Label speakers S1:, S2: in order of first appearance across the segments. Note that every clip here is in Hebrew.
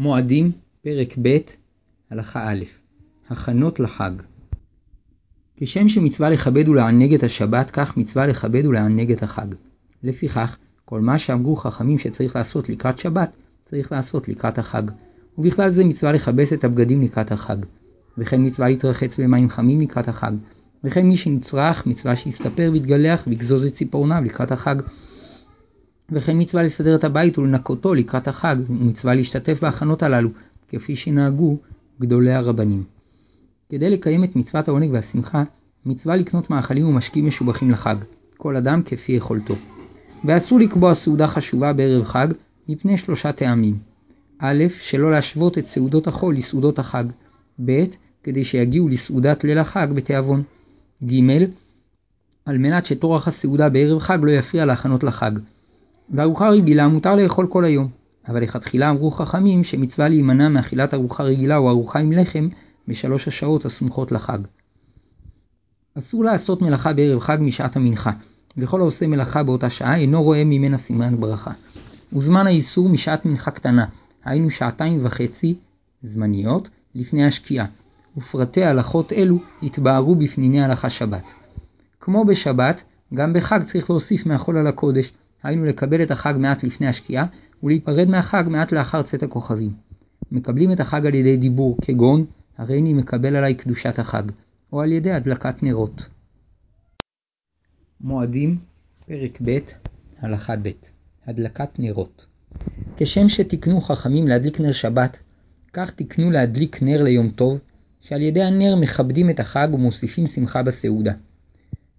S1: מועדים, פרק ב', הלכה א', הכנות לחג. כשם שמצווה לכבד ולענג את השבת, כך מצווה לכבד ולענג את החג. לפיכך, כל מה שאמרו חכמים שצריך לעשות לקראת שבת, צריך לעשות לקראת החג. ובכלל זה מצווה לכבס את הבגדים לקראת החג. וכן מצווה להתרחץ במים חמים לקראת החג. וכן מי שנצרך, מצווה שיסתפר ויתגלח ויגזוז את ציפורניו לקראת החג. וכן מצווה לסדר את הבית ולנקותו לקראת החג, ומצווה להשתתף בהכנות הללו, כפי שנהגו גדולי הרבנים. כדי לקיים את מצוות העונג והשמחה, מצווה לקנות מאכלים ומשקים משובחים לחג, כל אדם כפי יכולתו. ואסור לקבוע סעודה חשובה בערב חג, מפני שלושה טעמים. א', שלא להשוות את סעודות החול לסעודות החג. ב', כדי שיגיעו לסעודת ליל החג בתיאבון. ג', על מנת שטורח הסעודה בערב חג לא יפריע להכנות לחג. וארוחה רגילה מותר לאכול כל היום, אבל לכתחילה אמרו חכמים שמצווה להימנע מאכילת ארוחה רגילה או ארוחה עם לחם בשלוש השעות הסמוכות לחג. אסור לעשות מלאכה בערב חג משעת המנחה, וכל העושה מלאכה באותה שעה אינו רואה ממנה סימן ברכה. וזמן האיסור משעת מנחה קטנה, היינו שעתיים וחצי זמניות לפני השקיעה, ופרטי הלכות אלו התבהרו בפניני הלכה שבת. כמו בשבת, גם בחג צריך להוסיף מהחול על הקודש, היינו לקבל את החג מעט לפני השקיעה, ולהיפרד מהחג מעט לאחר צאת הכוכבים. מקבלים את החג על ידי דיבור, כגון הריני מקבל עליי קדושת החג, או על ידי הדלקת נרות. מועדים, פרק ב', הלכה ב', הדלקת נרות. כשם שתיקנו חכמים להדליק נר שבת, כך תיקנו להדליק נר ליום טוב, שעל ידי הנר מכבדים את החג ומוסיפים שמחה בסעודה.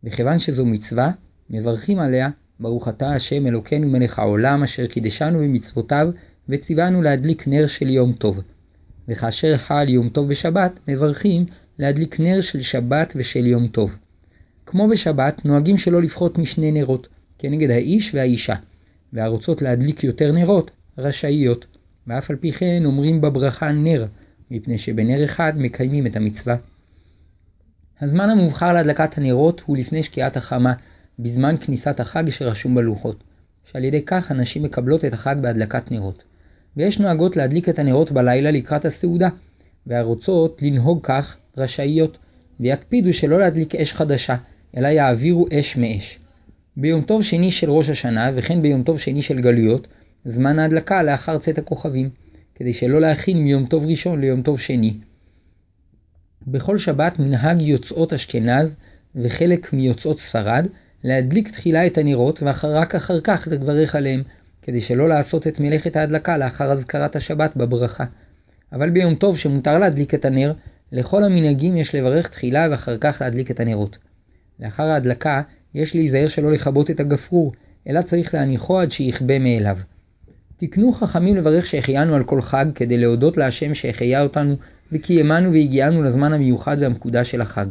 S1: וכיוון שזו מצווה, מברכים עליה ברוך אתה השם אלוקינו מלך העולם אשר קידשנו במצוותיו וציוונו להדליק נר של יום טוב. וכאשר חל יום טוב בשבת, מברכים להדליק נר של שבת ושל יום טוב. כמו בשבת, נוהגים שלא לפחות משני נרות, כנגד האיש והאישה, והרוצות להדליק יותר נרות, רשאיות, ואף על פי כן אומרים בברכה נר, מפני שבנר אחד מקיימים את המצווה. הזמן המובחר להדלקת הנרות הוא לפני שקיעת החמה, בזמן כניסת החג שרשום בלוחות, שעל ידי כך הנשים מקבלות את החג בהדלקת נרות. ויש נוהגות להדליק את הנרות בלילה לקראת הסעודה, והרוצות לנהוג כך רשאיות, ויקפידו שלא להדליק אש חדשה, אלא יעבירו אש מאש. ביום טוב שני של ראש השנה, וכן ביום טוב שני של גלויות, זמן ההדלקה לאחר צאת הכוכבים, כדי שלא להכין מיום טוב ראשון ליום טוב שני. בכל שבת מנהג יוצאות אשכנז וחלק מיוצאות ספרד להדליק תחילה את הנרות ורק אחר כך לברך עליהם, כדי שלא לעשות את מלאכת ההדלקה לאחר אזכרת השבת בברכה. אבל ביום טוב שמותר להדליק את הנר, לכל המנהגים יש לברך תחילה ואחר כך להדליק את הנרות. לאחר ההדלקה יש להיזהר שלא לכבות את הגפרור, אלא צריך להניחו עד שיכבה מאליו. תקנו חכמים לברך שהחיינו על כל חג כדי להודות להשם שהחיה אותנו וקיימנו והגיענו לזמן המיוחד והמקודש של החג.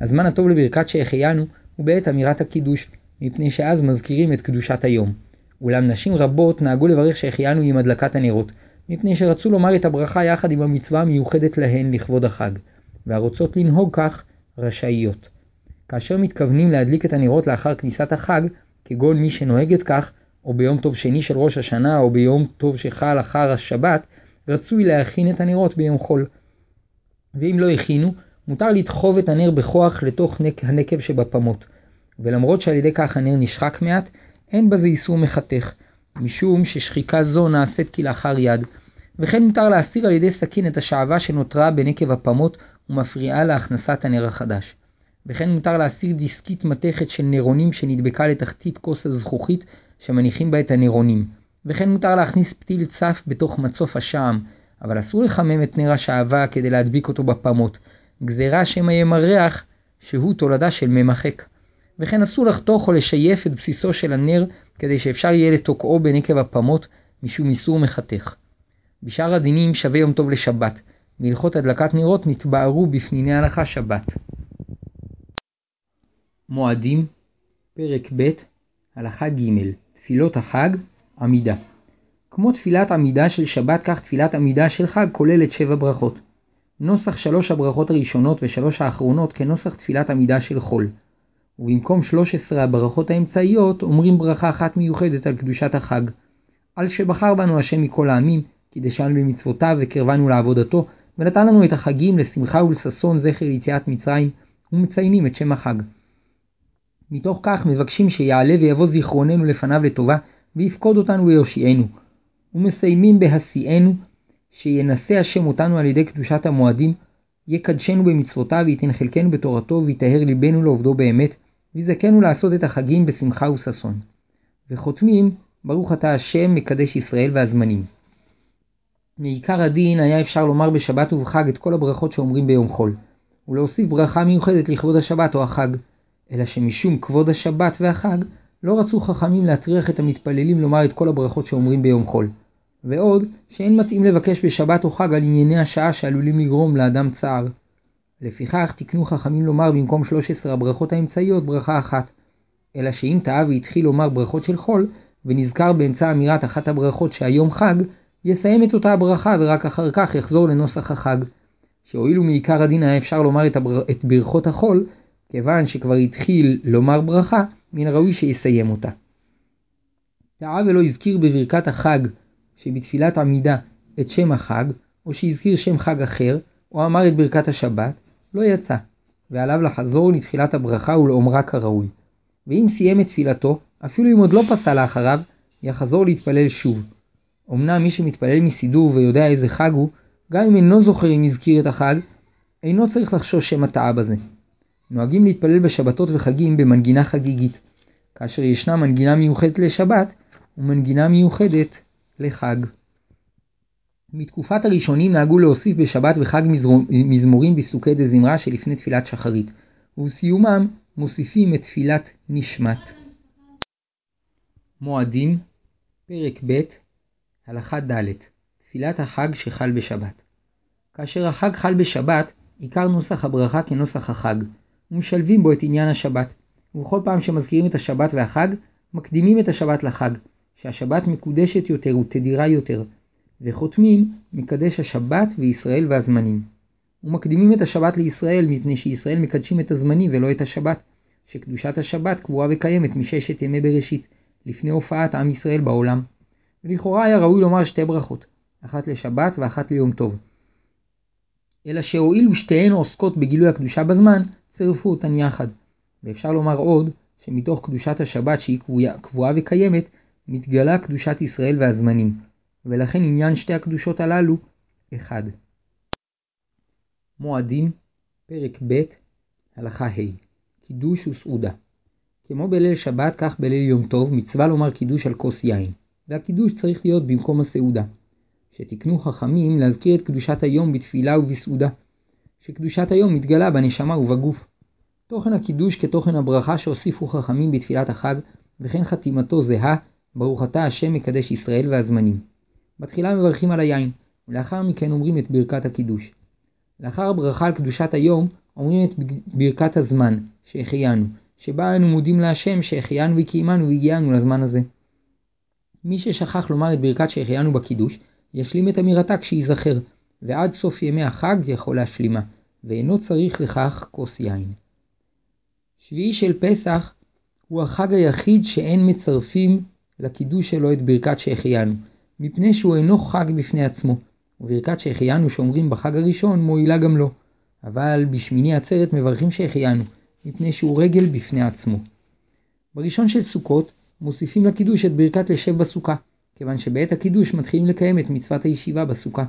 S1: הזמן הטוב לברכת שהחיינו הוא בעת אמירת הקידוש, מפני שאז מזכירים את קדושת היום. אולם נשים רבות נהגו לברך שהחיינו עם הדלקת הנרות, מפני שרצו לומר את הברכה יחד עם המצווה המיוחדת להן לכבוד החג, והרוצות לנהוג כך רשאיות. כאשר מתכוונים להדליק את הנרות לאחר כניסת החג, כגון מי שנוהגת כך, או ביום טוב שני של ראש השנה, או ביום טוב שחל אחר השבת, רצוי להכין את הנרות ביום חול. ואם לא הכינו, מותר לדחוב את הנר בכוח לתוך הנקב שבפמות, ולמרות שעל ידי כך הנר נשחק מעט, אין בזה איסור מחתך, משום ששחיקה זו נעשית כלאחר יד, וכן מותר להסיר על ידי סכין את השעווה שנותרה בנקב הפמות ומפריעה להכנסת הנר החדש. וכן מותר להסיר דיסקית מתכת של נרונים שנדבקה לתחתית כוס הזכוכית שמניחים בה את הנרונים. וכן מותר להכניס פתיל צף בתוך מצוף השעם, אבל אסור לחמם את נר השעווה כדי להדביק אותו בפמות, גזירה שמא ימרח שהוא תולדה של ממחק. וכן אסור לחתוך או לשייף את בסיסו של הנר כדי שאפשר יהיה לתוקעו בנקב הפמות משום איסור מחתך. בשאר הדינים שווה יום טוב לשבת, והלכות הדלקת נרות נתבערו בפניני הלכה שבת. מועדים, פרק ב', הלכה ג', תפילות החג, עמידה. כמו תפילת עמידה של שבת, כך תפילת עמידה של חג כוללת שבע ברכות. נוסח שלוש הברכות הראשונות ושלוש האחרונות כנוסח תפילת עמידה של חול. ובמקום שלוש עשרה הברכות האמצעיות אומרים ברכה אחת מיוחדת על קדושת החג. על שבחר בנו השם מכל העמים, קידשנו במצוותיו וקרבנו לעבודתו, ונתן לנו את החגים לשמחה ולששון זכר ליציאת מצרים, ומציינים את שם החג. מתוך כך מבקשים שיעלה ויבוא זיכרוננו לפניו לטובה, ויפקוד אותנו ויושיענו. ומסיימים בהשיאנו, שינשא השם אותנו על ידי קדושת המועדים, יקדשנו במצוותיו, וייתן חלקנו בתורתו, ויטהר ליבנו לעובדו באמת, ויזכנו לעשות את החגים בשמחה וששון. וחותמים, ברוך אתה השם מקדש ישראל והזמנים. מעיקר הדין היה אפשר לומר בשבת ובחג את כל הברכות שאומרים ביום חול, ולהוסיף ברכה מיוחדת לכבוד השבת או החג, אלא שמשום כבוד השבת והחג, לא רצו חכמים להטריח את המתפללים לומר את כל הברכות שאומרים ביום חול. ועוד, שאין מתאים לבקש בשבת או חג על ענייני השעה שעלולים לגרום לאדם צער. לפיכך תקנו חכמים לומר במקום 13 הברכות האמצעיות ברכה אחת. אלא שאם טעה והתחיל לומר ברכות של חול, ונזכר באמצע אמירת אחת הברכות שהיום חג, יסיים את אותה הברכה ורק אחר כך יחזור לנוסח החג. שהואילו מעיקר הדין היה אפשר לומר את, הבר... את ברכות החול, כיוון שכבר התחיל לומר ברכה, מן הראוי שיסיים אותה. טעה ולא הזכיר בברכת החג שבתפילת עמידה את שם החג, או שהזכיר שם חג אחר, או אמר את ברכת השבת, לא יצא, ועליו לחזור לתחילת הברכה ולאומרה כראוי. ואם סיים את תפילתו, אפילו אם עוד לא פסל לאחריו, יחזור להתפלל שוב. אמנם מי שמתפלל מסידור ויודע איזה חג הוא, גם אם אינו זוכר אם הזכיר את החג, אינו צריך לחשוש שם הטעה בזה. נוהגים להתפלל בשבתות וחגים במנגינה חגיגית, כאשר ישנה מנגינה מיוחדת לשבת ומנגינה מיוחדת לחג. מתקופת הראשונים נהגו להוסיף בשבת וחג מזמורים בפסוקי דזמרה שלפני תפילת שחרית, ובסיומם מוסיפים את תפילת נשמת. מועדים פרק ב' הלכה ד' תפילת החג שחל בשבת. כאשר החג חל בשבת, עיקר נוסח הברכה כנוסח החג, ומשלבים בו את עניין השבת, ובכל פעם שמזכירים את השבת והחג, מקדימים את השבת לחג, שהשבת מקודשת יותר ותדירה יותר, וחותמים מקדש השבת וישראל והזמנים. ומקדימים את השבת לישראל מפני שישראל מקדשים את הזמנים ולא את השבת, שקדושת השבת קבועה וקיימת מששת ימי בראשית, לפני הופעת עם ישראל בעולם. ולכאורה היה ראוי לומר שתי ברכות, אחת לשבת ואחת ליום טוב. אלא שהואילו שתיהן עוסקות בגילוי הקדושה בזמן, צירפו אותן יחד. ואפשר לומר עוד, שמתוך קדושת השבת שהיא קבועה וקיימת, מתגלה קדושת ישראל והזמנים, ולכן עניין שתי הקדושות הללו אחד. מועדים, פרק ב', הלכה ה' קידוש וסעודה. כמו בליל שבת, כך בליל יום טוב, מצווה לומר קידוש על כוס יין, והקידוש צריך להיות במקום הסעודה. שתקנו חכמים להזכיר את קדושת היום בתפילה ובסעודה, שקדושת היום מתגלה בנשמה ובגוף. תוכן הקידוש כתוכן הברכה שהוסיפו חכמים בתפילת החג, וכן חתימתו זהה, ברוך אתה השם מקדש ישראל והזמנים. בתחילה מברכים על היין, ולאחר מכן אומרים את ברכת הקידוש. לאחר הברכה על קדושת היום, אומרים את ברכת הזמן, שהחיינו, שבה אנו מודים להשם שהחיינו וקיימנו והגיענו לזמן הזה. מי ששכח לומר את ברכת שהחיינו בקידוש, ישלים את אמירתה כשייזכר, ועד סוף ימי החג יכול להשלימה, ואינו צריך לכך כוס יין. שביעי של פסח הוא החג היחיד שאין מצרפים לקידוש שלו את ברכת שהחיינו, מפני שהוא אינו חג בפני עצמו, וברכת שהחיינו שאומרים בחג הראשון מועילה גם לו, אבל בשמיני עצרת מברכים שהחיינו, מפני שהוא רגל בפני עצמו. בראשון של סוכות מוסיפים לקידוש את ברכת לשב בסוכה, כיוון שבעת הקידוש מתחילים לקיים את מצוות הישיבה בסוכה.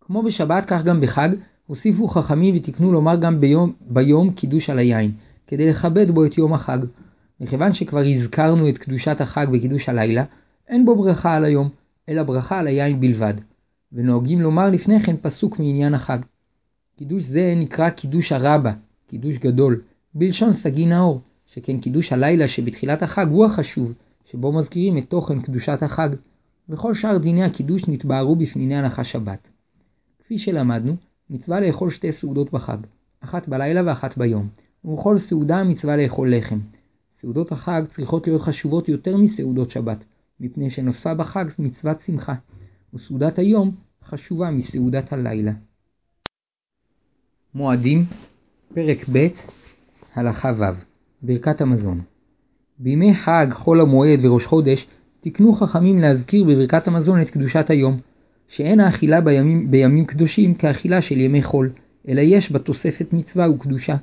S1: כמו בשבת כך גם בחג, הוסיפו חכמים ותיקנו לומר גם ביום, ביום קידוש על היין, כדי לכבד בו את יום החג. מכיוון שכבר הזכרנו את קדושת החג בקידוש הלילה, אין בו ברכה על היום, אלא ברכה על היין בלבד. ונוהגים לומר לפני כן פסוק מעניין החג. קידוש זה נקרא קידוש הרבה, קידוש גדול, בלשון סגי נאור, שכן קידוש הלילה שבתחילת החג הוא החשוב, שבו מזכירים את תוכן קדושת החג, וכל שאר דיני הקידוש נתבהרו בפניני הלכה שבת. כפי שלמדנו, מצווה לאכול שתי סעודות בחג, אחת בלילה ואחת ביום, ובכל סעודה מצווה לאכול לחם. סעודות החג צריכות להיות חשובות יותר מסעודות שבת, מפני שנוספה בחג מצוות שמחה, וסעודת היום חשובה מסעודת הלילה. מועדים, פרק ב', הלכה ו', ברכת המזון. בימי חג, חול המועד וראש חודש, תקנו חכמים להזכיר בברכת המזון את קדושת היום, שאין האכילה בימים, בימים קדושים כאכילה של ימי חול, אלא יש בה תוספת מצווה וקדושה.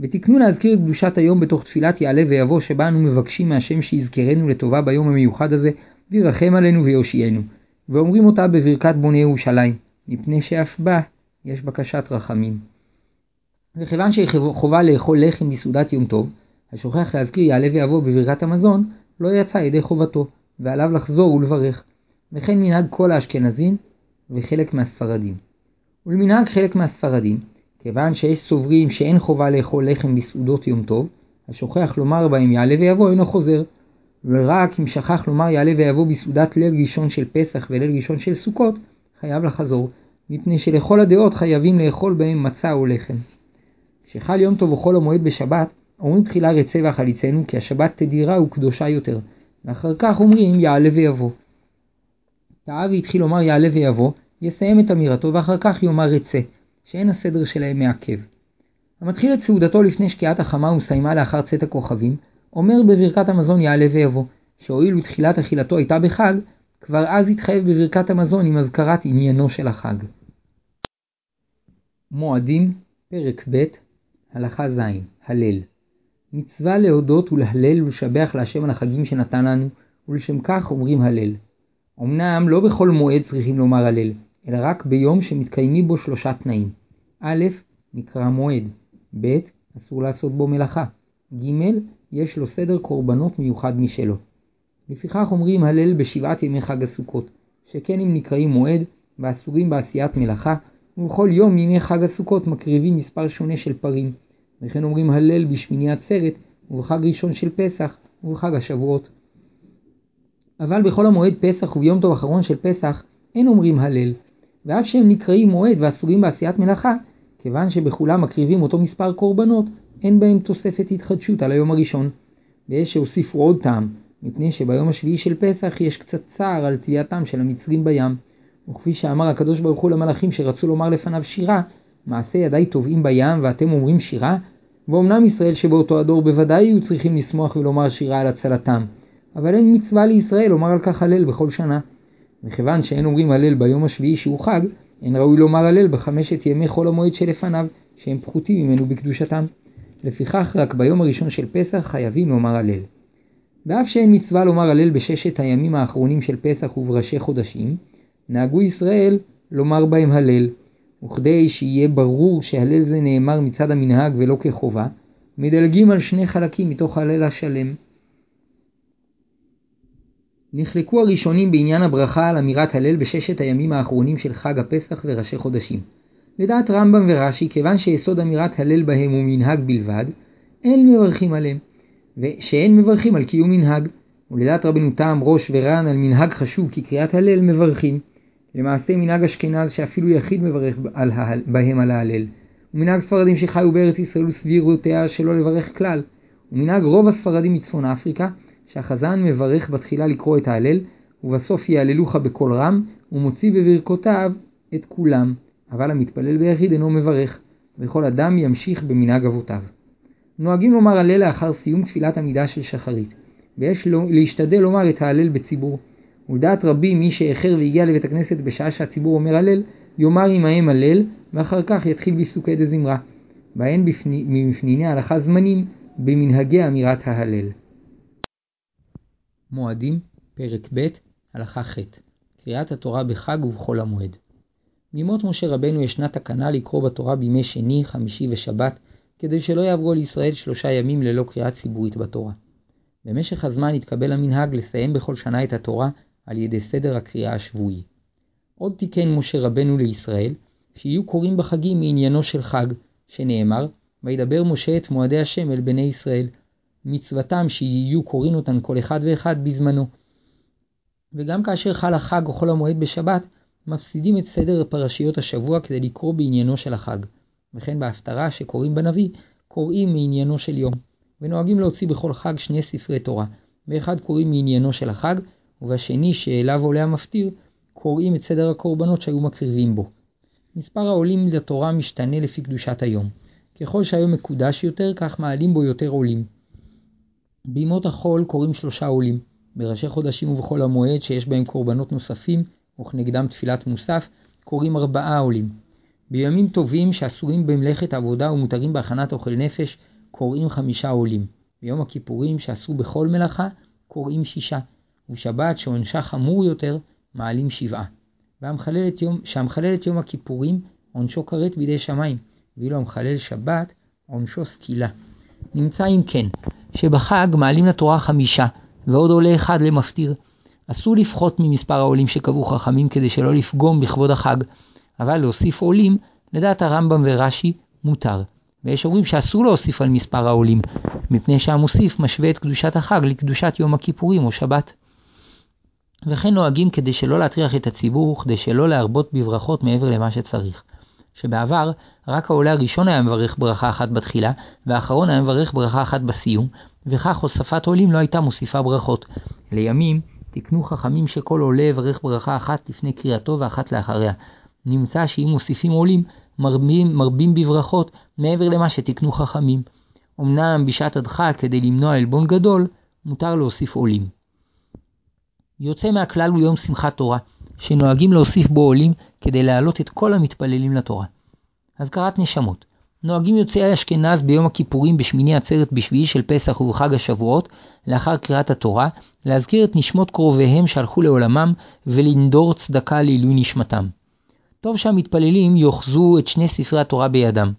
S1: ותקנו להזכיר את קדושת היום בתוך תפילת יעלה ויבוא, שבה אנו מבקשים מהשם שיזכרנו לטובה ביום המיוחד הזה, וירחם עלינו ויושיענו. ואומרים אותה בברכת בוני ירושלים, מפני שאף בה יש בקשת רחמים. וכיוון שחובה לאכול לחם בסעודת יום טוב, השוכח להזכיר יעלה ויבוא בברכת המזון, לא יצא ידי חובתו, ועליו לחזור ולברך. וכן מנהג כל האשכנזים וחלק מהספרדים. ולמנהג חלק מהספרדים, כיוון שיש סוברים שאין חובה לאכול לחם בסעודות יום טוב, השוכח לומר בהם יעלה ויבוא אינו חוזר, ורק אם שכח לומר יעלה ויבוא בסעודת ליל ראשון של פסח וליל ראשון של סוכות, חייב לחזור, מפני שלכל הדעות חייבים לאכול בהם מצה או לחם. כשחל יום טוב או חול המועד בשבת, אומרים תחילה רצה והחליצנו, כי השבת תדירה וקדושה יותר, ואחר כך אומרים יעלה ויבוא. טעה והתחיל לומר יעלה ויבוא, יסיים את אמירתו ואחר כך יאמר רצה, שאין הסדר שלהם מעכב. המתחיל את סעודתו לפני שקיעת החמה ומסיימה לאחר צאת הכוכבים, אומר בברכת המזון יעלה ויבוא, שהואיל ותחילת אכילתו הייתה בחג, כבר אז התחייב בברכת המזון עם אזכרת עניינו של החג. מועדים, פרק ב', הלכה ז', הלל. מצווה להודות ולהלל ולשבח להשם על החגים שנתן לנו, ולשם כך אומרים הלל. אמנם לא בכל מועד צריכים לומר הלל, אלא רק ביום שמתקיימים בו שלושה תנאים. א', נקרא מועד, ב', אסור לעשות בו מלאכה, ג', יש לו סדר קורבנות מיוחד משלו. לפיכך אומרים הלל בשבעת ימי חג הסוכות, שכן הם נקראים מועד ואסורים בעשיית מלאכה, ובכל יום מימי חג הסוכות מקריבים מספר שונה של פרים, וכן אומרים הלל בשמיני עצרת, ובחג ראשון של פסח, ובחג השבועות. אבל בחול המועד פסח וביום טוב אחרון של פסח, אין אומרים הלל, ואף שהם נקראים מועד ואסורים בעשיית מלאכה, כיוון שבכולם מקריבים אותו מספר קורבנות, אין בהם תוספת התחדשות על היום הראשון. ויש שהוסיפו עוד טעם, מפני שביום השביעי של פסח יש קצת צער על טביעתם של המצרים בים. וכפי שאמר הקדוש ברוך הוא למלאכים שרצו לומר לפניו שירה, מעשה ידיי טובעים בים ואתם אומרים שירה? ואומנם ישראל שבאותו הדור בוודאי היו צריכים לשמוח ולומר שירה על הצלתם, אבל אין מצווה לישראל לומר על כך הלל בכל שנה. מכיוון שאין אומרים הלל ביום השביעי שהוא חג, אין ראוי לומר הלל בחמשת ימי חול המועד שלפניו, שהם פחותים ממנו בקדושתם. לפיכך רק ביום הראשון של פסח חייבים לומר הלל. ואף שאין מצווה לומר הלל בששת הימים האחרונים של פסח ובראשי חודשים, נהגו ישראל לומר בהם הלל, וכדי שיהיה ברור שהלל זה נאמר מצד המנהג ולא כחובה, מדלגים על שני חלקים מתוך הלל השלם. נחלקו הראשונים בעניין הברכה על אמירת הלל בששת הימים האחרונים של חג הפסח וראשי חודשים. לדעת רמב"ם ורש"י, כיוון שיסוד אמירת הלל בהם הוא מנהג בלבד, אין מברכים עליהם, ושאין מברכים על קיום מנהג. ולדעת רבנו תם, ראש ור"ן על מנהג חשוב כקריאת הלל מברכים. למעשה מנהג אשכנז שאפילו יחיד מברך על ההל, בהם על ההלל. ומנהג ספרדים שחיו בארץ ישראל וסבירותיה שלא לברך כלל. ומנהג רוב הספרדים מצפון אפריקה, שהחזן מברך בתחילה לקרוא את ההלל, ובסוף יהללוך בקול רם, ומוציא בברכותיו את כולם. אבל המתפלל ביחיד אינו מברך, וכל אדם ימשיך במנהג אבותיו. נוהגים לומר הלל לאחר סיום תפילת עמידה של שחרית, ויש לו, להשתדל לומר את ההלל בציבור. ולדעת רבים מי שאיחר והגיע לבית הכנסת בשעה שהציבור אומר הלל, יאמר עמהם הלל, ואחר כך יתחיל בפסוקי דזמרה. בהן מפניני הלכה זמנים במנהגי אמירת ההלל. מועדים, פרק ב', הלכה ח' קריאת התורה בחג ובחול המועד. מימות משה רבנו ישנה תקנה לקרוא בתורה בימי שני, חמישי ושבת, כדי שלא יעברו לישראל שלושה ימים ללא קריאה ציבורית בתורה. במשך הזמן התקבל המנהג לסיים בכל שנה את התורה על ידי סדר הקריאה השבועי. עוד תיקן משה רבנו לישראל, שיהיו קוראים בחגים מעניינו של חג, שנאמר, וידבר משה את מועדי השם אל בני ישראל, מצוותם שיהיו קוראים אותן כל אחד ואחד בזמנו. וגם כאשר חל החג או חול המועד בשבת, מפסידים את סדר פרשיות השבוע כדי לקרוא בעניינו של החג. וכן בהפטרה שקוראים בנביא, קוראים מעניינו של יום. ונוהגים להוציא בכל חג שני ספרי תורה, באחד קוראים מעניינו של החג, ובשני שאליו עולה המפטיר, קוראים את סדר הקורבנות שהיו מקריבים בו. מספר העולים לתורה משתנה לפי קדושת היום. ככל שהיום מקודש יותר, כך מעלים בו יותר עולים. בימות החול קוראים שלושה עולים, בראשי חודשים ובחול המועד שיש בהם קורבנות נוספים וכנגדם תפילת מוסף, קוראים ארבעה עולים. בימים טובים שאסורים במלאכת עבודה ומותרים בהכנת אוכל נפש, קוראים חמישה עולים. ביום הכיפורים שאסור בכל מלאכה, קוראים שישה. ובשבת שעונשה חמור יותר, מעלים שבעה. שהמחלל את יום הכיפורים, עונשו כרת בידי שמיים, ואילו המחלל שבת, עונשו סקילה. נמצא אם כן, שבחג מעלים לתורה חמישה, ועוד עולה אחד למפטיר. אסור לפחות ממספר העולים שקבעו חכמים כדי שלא לפגום בכבוד החג, אבל להוסיף עולים, לדעת הרמב"ם ורש"י, מותר. ויש אומרים שאסור להוסיף על מספר העולים, מפני שהמוסיף משווה את קדושת החג לקדושת יום הכיפורים או שבת. וכן נוהגים כדי שלא להטריח את הציבור, וכדי שלא להרבות בברכות מעבר למה שצריך. שבעבר, רק העולה הראשון היה מברך ברכה אחת בתחילה, והאחרון היה מברך ברכה אחת בסיום, וכך הוספת עולים לא הייתה מוסיפה ברכות. לימים, תקנו חכמים שכל עולה יברך ברכה אחת לפני קריאתו ואחת לאחריה. נמצא שאם מוסיפים עולים, מרבים, מרבים בברכות מעבר למה שתקנו חכמים. אמנם בשעת הדחה, כדי למנוע עלבון גדול, מותר להוסיף עולים. יוצא מהכלל הוא יום שמחת תורה, שנוהגים להוסיף בו עולים כדי להעלות את כל המתפללים לתורה. אזכרת נשמות נוהגים יוצאי אשכנז ביום הכיפורים בשמיני עצרת בשביעי של פסח ובחג השבועות, לאחר קריאת התורה, להזכיר את נשמות קרוביהם שהלכו לעולמם ולנדור צדקה לעילוי נשמתם. טוב שהמתפללים יאחזו את שני ספרי התורה בידם.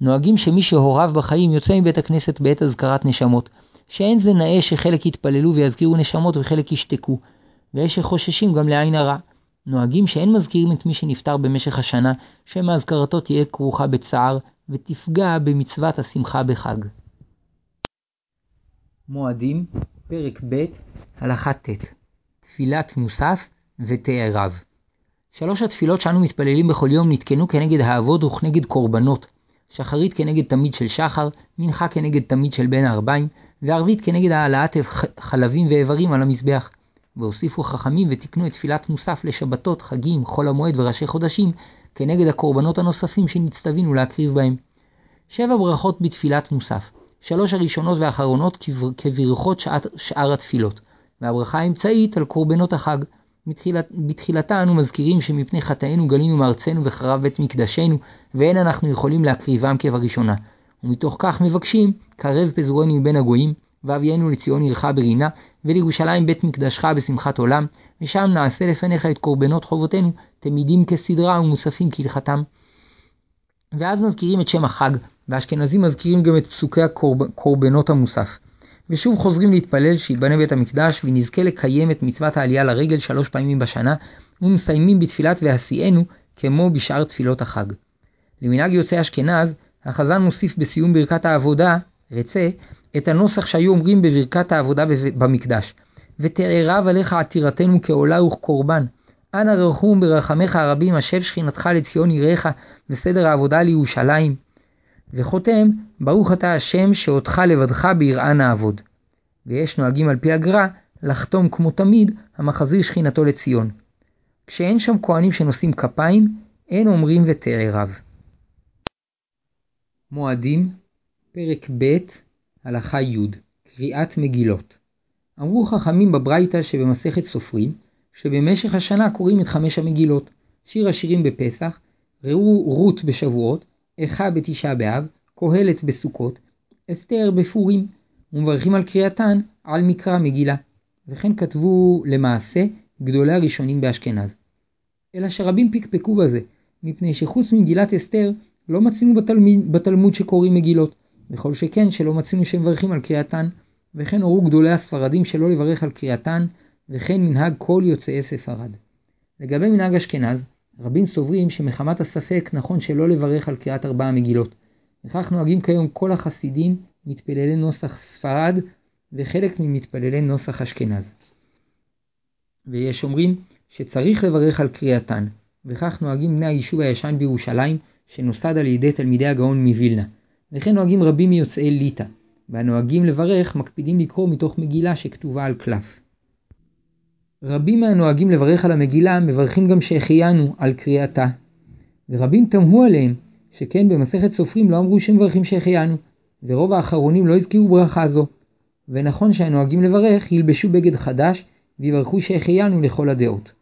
S1: נוהגים שמי שהוריו בחיים יוצא מבית הכנסת בעת אזכרת נשמות, שאין זה נאה שחלק יתפללו ויזכירו נשמות וחלק ישתקו, ויש שחוששים גם לעין הרע. נוהגים שאין מזכירים את מי שנפטר במשך השנה, שמא אזכרתו תהיה כרוכה בצער, ותפגע במצוות השמחה בחג. מועדים, פרק ב', הלכה ט', תפילת מוסף ותאריו. שלוש התפילות שאנו מתפללים בכל יום נתקנו כנגד האבות וכנגד קורבנות, שחרית כנגד תמיד של שחר, מנחה כנגד תמיד של בין הערביים, וערבית כנגד העלאת חלבים ואיברים על המזבח. והוסיפו חכמים ותיקנו את תפילת מוסף לשבתות, חגים, חול המועד וראשי חודשים, כנגד הקורבנות הנוספים שנצטווינו להקריב בהם. שבע ברכות בתפילת מוסף, שלוש הראשונות והאחרונות כברכות שעת, שאר התפילות, והברכה האמצעית על קורבנות החג. בתחילת, בתחילתה אנו מזכירים שמפני חטאינו גלינו מארצנו וחרב בית מקדשנו, ואין אנחנו יכולים להקריבם כבראשונה. ומתוך כך מבקשים, קרב פזורנו מבין הגויים, ואבינו לציון עירך ברינה, ולירושלים בית מקדשך בשמחת עולם, ושם נעשה לפניך את קורבנות חובותינו, תמידים כסדרה ומוספים כהלכתם. ואז מזכירים את שם החג, והאשכנזים מזכירים גם את פסוקי הקורבנות המוסף. ושוב חוזרים להתפלל שיבנה בית המקדש ונזכה לקיים את מצוות העלייה לרגל שלוש פעמים בשנה, ומסיימים בתפילת והשיאנו כמו בשאר תפילות החג. למנהג יוצאי אשכנז, החזן מוסיף בסיום ברכת העבודה, רצה, את הנוסח שהיו אומרים בברכת העבודה במקדש. ותארב עליך עתירתנו כעולה וכקורבן. אנא רחום ברחמך הרבים, השב שכינתך לציון עיריך, וסדר העבודה לירושלים. וחותם, ברוך אתה השם שאותך לבדך ביראה נעבוד. ויש נוהגים על פי הגר"א לחתום כמו תמיד המחזיר שכינתו לציון. כשאין שם כהנים שנושאים כפיים, אין אומרים ותארב. מועדים, פרק ב', הלכה י', קריאת מגילות. אמרו חכמים בברייתא שבמסכת סופרים, שבמשך השנה קוראים את חמש המגילות, שיר השירים בפסח, ראו רות בשבועות, איכה בתשעה באב, קהלת בסוכות, אסתר בפורים, ומברכים על קריאתן על מקרא מגילה. וכן כתבו למעשה גדולי הראשונים באשכנז. אלא שרבים פקפקו בזה, מפני שחוץ ממגילת אסתר לא מצינו בתלמיד, בתלמוד שקוראים מגילות, וכל שכן שלא מצינו שמברכים על קריאתן, וכן הורו גדולי הספרדים שלא לברך על קריאתן, וכן מנהג כל יוצאי ספרד. לגבי מנהג אשכנז, רבים סוברים שמחמת הספק נכון שלא לברך על קריאת ארבע המגילות. וכך נוהגים כיום כל החסידים מתפללי נוסח ספרד וחלק ממתפללי נוסח אשכנז. ויש אומרים שצריך לברך על קריאתן, וכך נוהגים בני היישוב הישן בירושלים שנוסד על ידי תלמידי הגאון מווילנה, וכן נוהגים רבים מיוצאי ליטא, והנוהגים לברך מקפידים לקרוא מתוך מגילה שכתובה על קלף. רבים מהנוהגים לברך על המגילה מברכים גם שהחיינו על קריאתה. ורבים תמהו עליהם, שכן במסכת סופרים לא אמרו שמברכים שהחיינו, ורוב האחרונים לא הזכירו ברכה זו. ונכון שהנוהגים לברך ילבשו בגד חדש ויברכו שהחיינו לכל הדעות.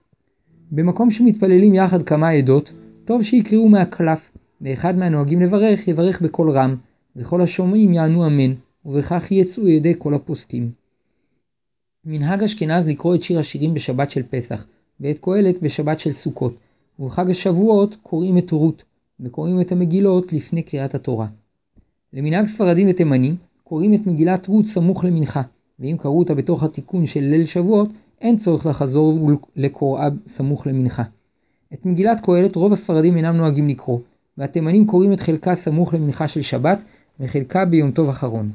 S1: במקום שמתפללים יחד כמה עדות, טוב שיקראו מהקלף, ואחד מהנוהגים לברך יברך בקול רם, וכל השומעים יענו אמן, ובכך יצאו ידי כל הפוסקים. מנהג אשכנז לקרוא את שיר השירים בשבת של פסח, ואת קהלת בשבת של סוכות, ובחג השבועות קוראים את רות, וקוראים את המגילות לפני קריאת התורה. למנהג ספרדים ותימנים, קוראים את מגילת רות סמוך למנחה, ואם קראו אותה בתוך התיקון של ליל שבועות, אין צורך לחזור לקוראה סמוך למנחה. את מגילת קהלת רוב הספרדים אינם נוהגים לקרוא, והתימנים קוראים את חלקה סמוך למנחה של שבת, וחלקה ביום טוב אחרון.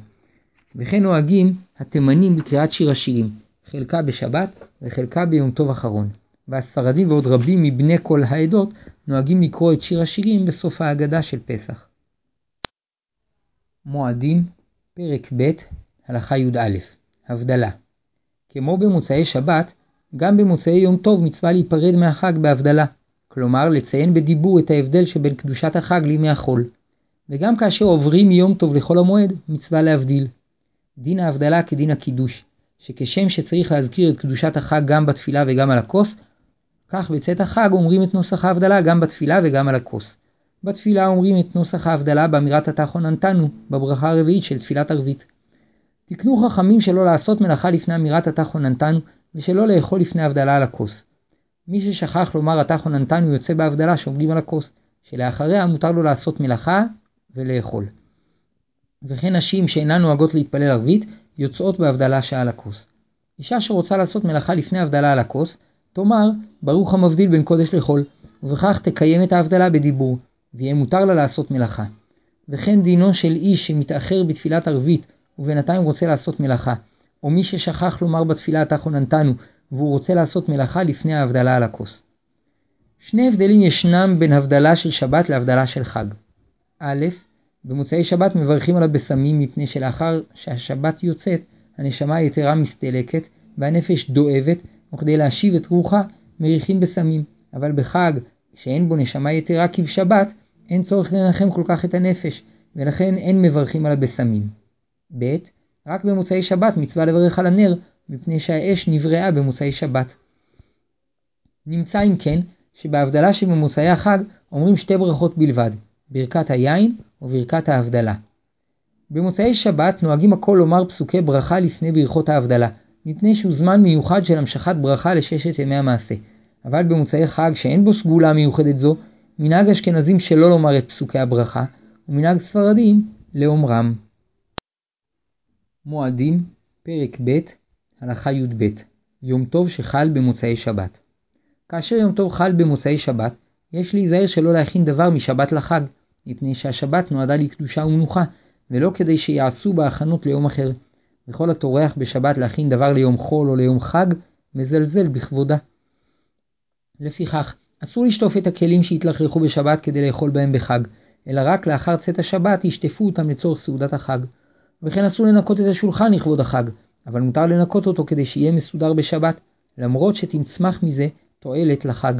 S1: וכן נוהגים התימנים בקריאת שיר השירים, חלקה בשבת וחלקה ביום טוב אחרון. והספרדים ועוד רבים מבני כל העדות נוהגים לקרוא את שיר השירים בסוף ההגדה של פסח. מועדים, פרק ב', הלכה י"א, הבדלה. כמו במוצאי שבת, גם במוצאי יום טוב מצווה להיפרד מהחג בהבדלה, כלומר לציין בדיבור את ההבדל שבין קדושת החג לימי החול. וגם כאשר עוברים מיום טוב לחול המועד, מצווה להבדיל. דין ההבדלה כדין הקידוש, שכשם שצריך להזכיר את קדושת החג גם בתפילה וגם על הכוס, כך בצאת החג אומרים את נוסח ההבדלה גם בתפילה וגם על הכוס. בתפילה אומרים את נוסח ההבדלה באמירת התחון נתנו, בברכה הרביעית של תפילת ערבית. תקנו חכמים שלא לעשות מלאכה לפני אמירת התחון נתנו, ושלא לאכול לפני ההבדלה על הכוס. מי ששכח לומר התחון נתנו יוצא בהבדלה שאומרים על הכוס, שלאחריה מותר לו לעשות מלאכה ולאכול. וכן נשים שאינן נוהגות להתפלל ערבית, יוצאות בהבדלה שעל הכוס. אישה שרוצה לעשות מלאכה לפני הבדלה על הכוס, תאמר, ברוך המבדיל בין קודש לחול, ובכך תקיים את ההבדלה בדיבור, ויהיה מותר לה לעשות מלאכה. וכן דינו של איש שמתאחר בתפילת ערבית, ובינתיים רוצה לעשות מלאכה, או מי ששכח לומר בתפילה תחוננתנו, והוא רוצה לעשות מלאכה לפני ההבדלה על הכוס. שני הבדלים ישנם בין הבדלה של שבת להבדלה של חג. א', במוצאי שבת מברכים על הבשמים מפני שלאחר שהשבת יוצאת, הנשמה היתרה מסתלקת והנפש דואבת, וכדי להשיב את רוחה מריחים בסמים, אבל בחג שאין בו נשמה יתרה כבשבת, אין צורך לנחם כל כך את הנפש, ולכן אין מברכים על הבשמים. ב. רק במוצאי שבת מצווה לברך על הנר, מפני שהאש נבראה במוצאי שבת. נמצא אם כן, שבהבדלה שבמוצאי החג אומרים שתי ברכות בלבד, ברכת היין וברכת ההבדלה. במוצאי שבת נוהגים הכל לומר פסוקי ברכה לפני ברכות ההבדלה, מפני שהוא זמן מיוחד של המשכת ברכה לששת ימי המעשה. אבל במוצאי חג שאין בו סגולה מיוחדת זו, מנהג אשכנזים שלא לומר את פסוקי הברכה, ומנהג ספרדים לאומרם. מועדים, פרק ב', הלכה י"ב יום טוב שחל במוצאי שבת. כאשר יום טוב חל במוצאי שבת, יש להיזהר שלא להכין דבר משבת לחג, מפני שהשבת נועדה לקדושה ומנוחה, ולא כדי שיעשו בה הכנות ליום אחר. וכל הטורח בשבת להכין דבר ליום חול או ליום חג, מזלזל בכבודה. לפיכך, אסור לשטוף את הכלים שהתלכלכו בשבת כדי לאכול בהם בחג, אלא רק לאחר צאת השבת ישטפו אותם לצורך סעודת החג. וכן אסור לנקות את השולחן לכבוד החג, אבל מותר לנקות אותו כדי שיהיה מסודר בשבת, למרות שתמצמח מזה תועלת לחג.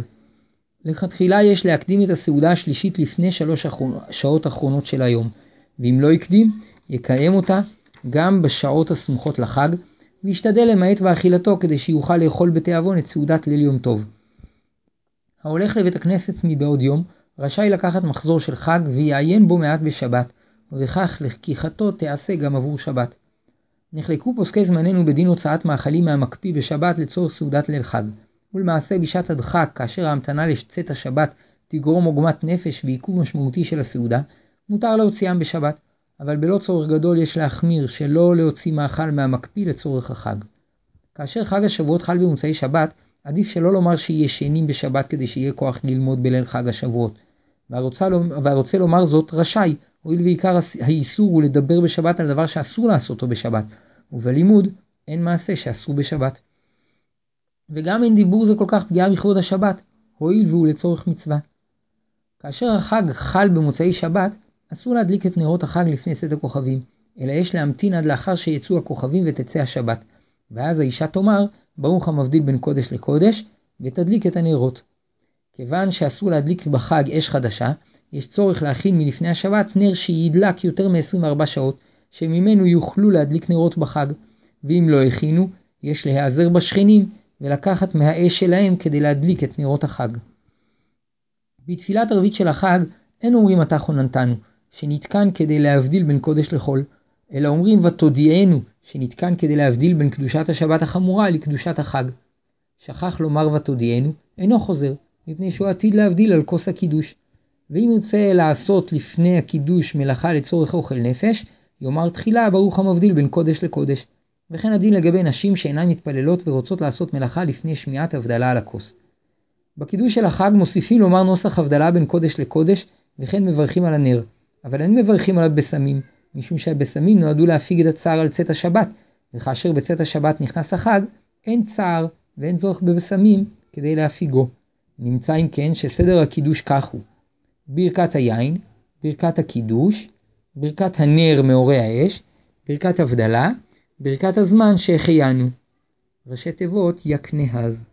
S1: לכתחילה יש להקדים את הסעודה השלישית לפני שלוש שעות אחרונות של היום, ואם לא הקדים, יקיים אותה גם בשעות הסמוכות לחג, וישתדל למעט באכילתו כדי שיוכל לאכול בתיאבון את סעודת ליל יום טוב. ההולך לבית הכנסת מבעוד יום, רשאי לקחת מחזור של חג ויעיין בו מעט בשבת, ובכך לקיחתו תיעשה גם עבור שבת. נחלקו פוסקי זמננו בדין הוצאת מאכלים מהמקפיא בשבת לצורך סעודת ליל חג, ולמעשה בשעת הדחק, כאשר ההמתנה לצאת השבת תגרום עוגמת נפש ועיכוב משמעותי של הסעודה, מותר להוציאם בשבת, אבל בלא צורך גדול יש להחמיר שלא להוציא מאכל מהמקפיא לצורך החג. כאשר חג השבועות חל במוצאי שבת, עדיף שלא לומר שישנים בשבת כדי שיהיה כוח ללמוד בליל חג השבועות. והרוצה, לומר זאת רשאי, הואיל ועיקר האיסור הוא לדבר בשבת על דבר שאסור לעשותו בשבת, ובלימוד אין מעשה שאסור בשבת. וגם אין דיבור זה כל כך פגיעה בכבוד השבת, הואיל והוא לצורך מצווה. כאשר החג חל במוצאי שבת, אסור להדליק את נרות החג לפני צאת הכוכבים, אלא יש להמתין עד לאחר שיצאו הכוכבים ותצא השבת, ואז האישה תאמר, ברוך המבדיל בין קודש לקודש, ותדליק את הנרות. כיוון שאסור להדליק בחג אש חדשה, יש צורך להכין מלפני השבת נר שידלק יותר מ-24 שעות, שממנו יוכלו להדליק נרות בחג, ואם לא הכינו, יש להיעזר בשכנים ולקחת מהאש שלהם כדי להדליק את נרות החג. בתפילת ערבית של החג אין אומרים אתה חוננתנו, שנתקן כדי להבדיל בין קודש לחול, אלא אומרים ותודיענו, שנתקן כדי להבדיל בין קדושת השבת החמורה לקדושת החג. שכח לומר ותודיענו, אינו חוזר, מפני שהוא עתיד להבדיל על כוס הקידוש. ואם ירצה לעשות לפני הקידוש מלאכה לצורך אוכל נפש, יאמר תחילה ברוך המבדיל בין קודש לקודש. וכן הדין לגבי נשים שאינן מתפללות ורוצות לעשות מלאכה לפני שמיעת הבדלה על הכוס. בקידוש של החג מוסיפים לומר נוסח הבדלה בין קודש לקודש, וכן מברכים על הנר, אבל אין מברכים על הבשמים, משום שהבשמים נועדו להפיג את הצער על צאת השבת, וכאשר בצאת השבת נכנס החג, אין צער ואין צורך בבשמים כדי להפיגו. נמצא אם כן שסדר הקידוש כך הוא ברכת היין, ברכת הקידוש, ברכת הנר מאורי האש, ברכת הבדלה, ברכת הזמן שהחיינו. ראשי תיבות יקנהז.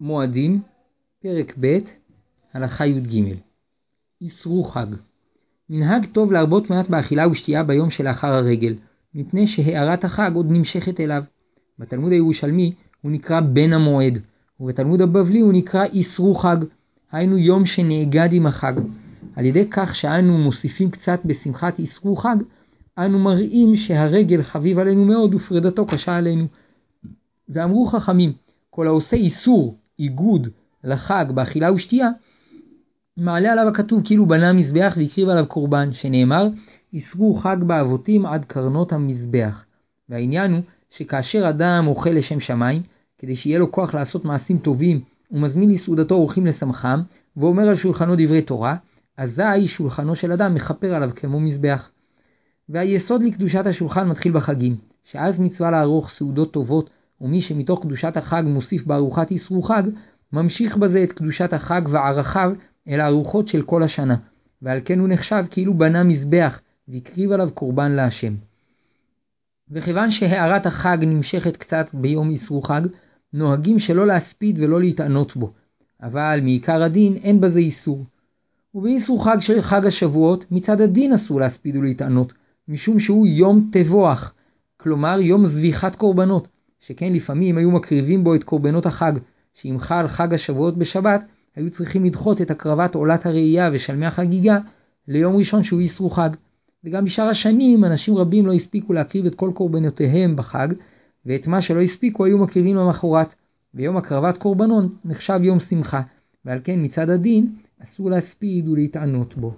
S1: מועדים, פרק ב', הלכה י"ג איסרו חג מנהג טוב להרבות מעט באכילה ושתייה ביום שלאחר הרגל, מפני שהארת החג עוד נמשכת אליו. בתלמוד הירושלמי הוא נקרא בן המועד, ובתלמוד הבבלי הוא נקרא איסרו חג, היינו יום שנאגד עם החג. על ידי כך שאנו מוסיפים קצת בשמחת איסרו חג, אנו מראים שהרגל חביב עלינו מאוד ופרידתו קשה עלינו. ואמרו חכמים, כל העושה איסור, איגוד, לחג באכילה ושתייה, מעלה עליו הכתוב כאילו בנה מזבח והקריב עליו קורבן, שנאמר, איסרו חג באבותים עד קרנות המזבח. והעניין הוא שכאשר אדם אוכל לשם שמיים, כדי שיהיה לו כוח לעשות מעשים טובים, ומזמין לסעודתו אורחים לשמחם, ואומר על שולחנו דברי תורה, אזי שולחנו של אדם מכפר עליו כמו מזבח. והיסוד לקדושת השולחן מתחיל בחגים, שאז מצווה לערוך סעודות טובות, ומי שמתוך קדושת החג מוסיף בארוחת איסרו חג, ממשיך בזה את קדושת החג וערכיו אל הארוחות של כל השנה, ועל כן הוא נחשב כאילו בנה מזבח, והקריב עליו קורבן להשם. וכיוון שהארת החג נמשכת קצת ביום איסרו חג, נוהגים שלא להספיד ולא להתענות בו, אבל מעיקר הדין אין בזה איסור. ובאיסור חג של חג השבועות, מצד הדין אסור להספיד ולהתענות, משום שהוא יום תבוח, כלומר יום זביחת קורבנות, שכן לפעמים היו מקריבים בו את קורבנות החג, שאם חל חג השבועות בשבת, היו צריכים לדחות את הקרבת עולת הראייה ושלמי החגיגה ליום ראשון שהוא איסרו חג. וגם בשאר השנים אנשים רבים לא הספיקו להקריב את כל קורבנותיהם בחג, ואת מה שלא הספיקו היו מקריבים למחרת. ויום הקרבת קורבנות נחשב יום שמחה, ועל כן מצד הדין אסור להספיד ולהתענות בו.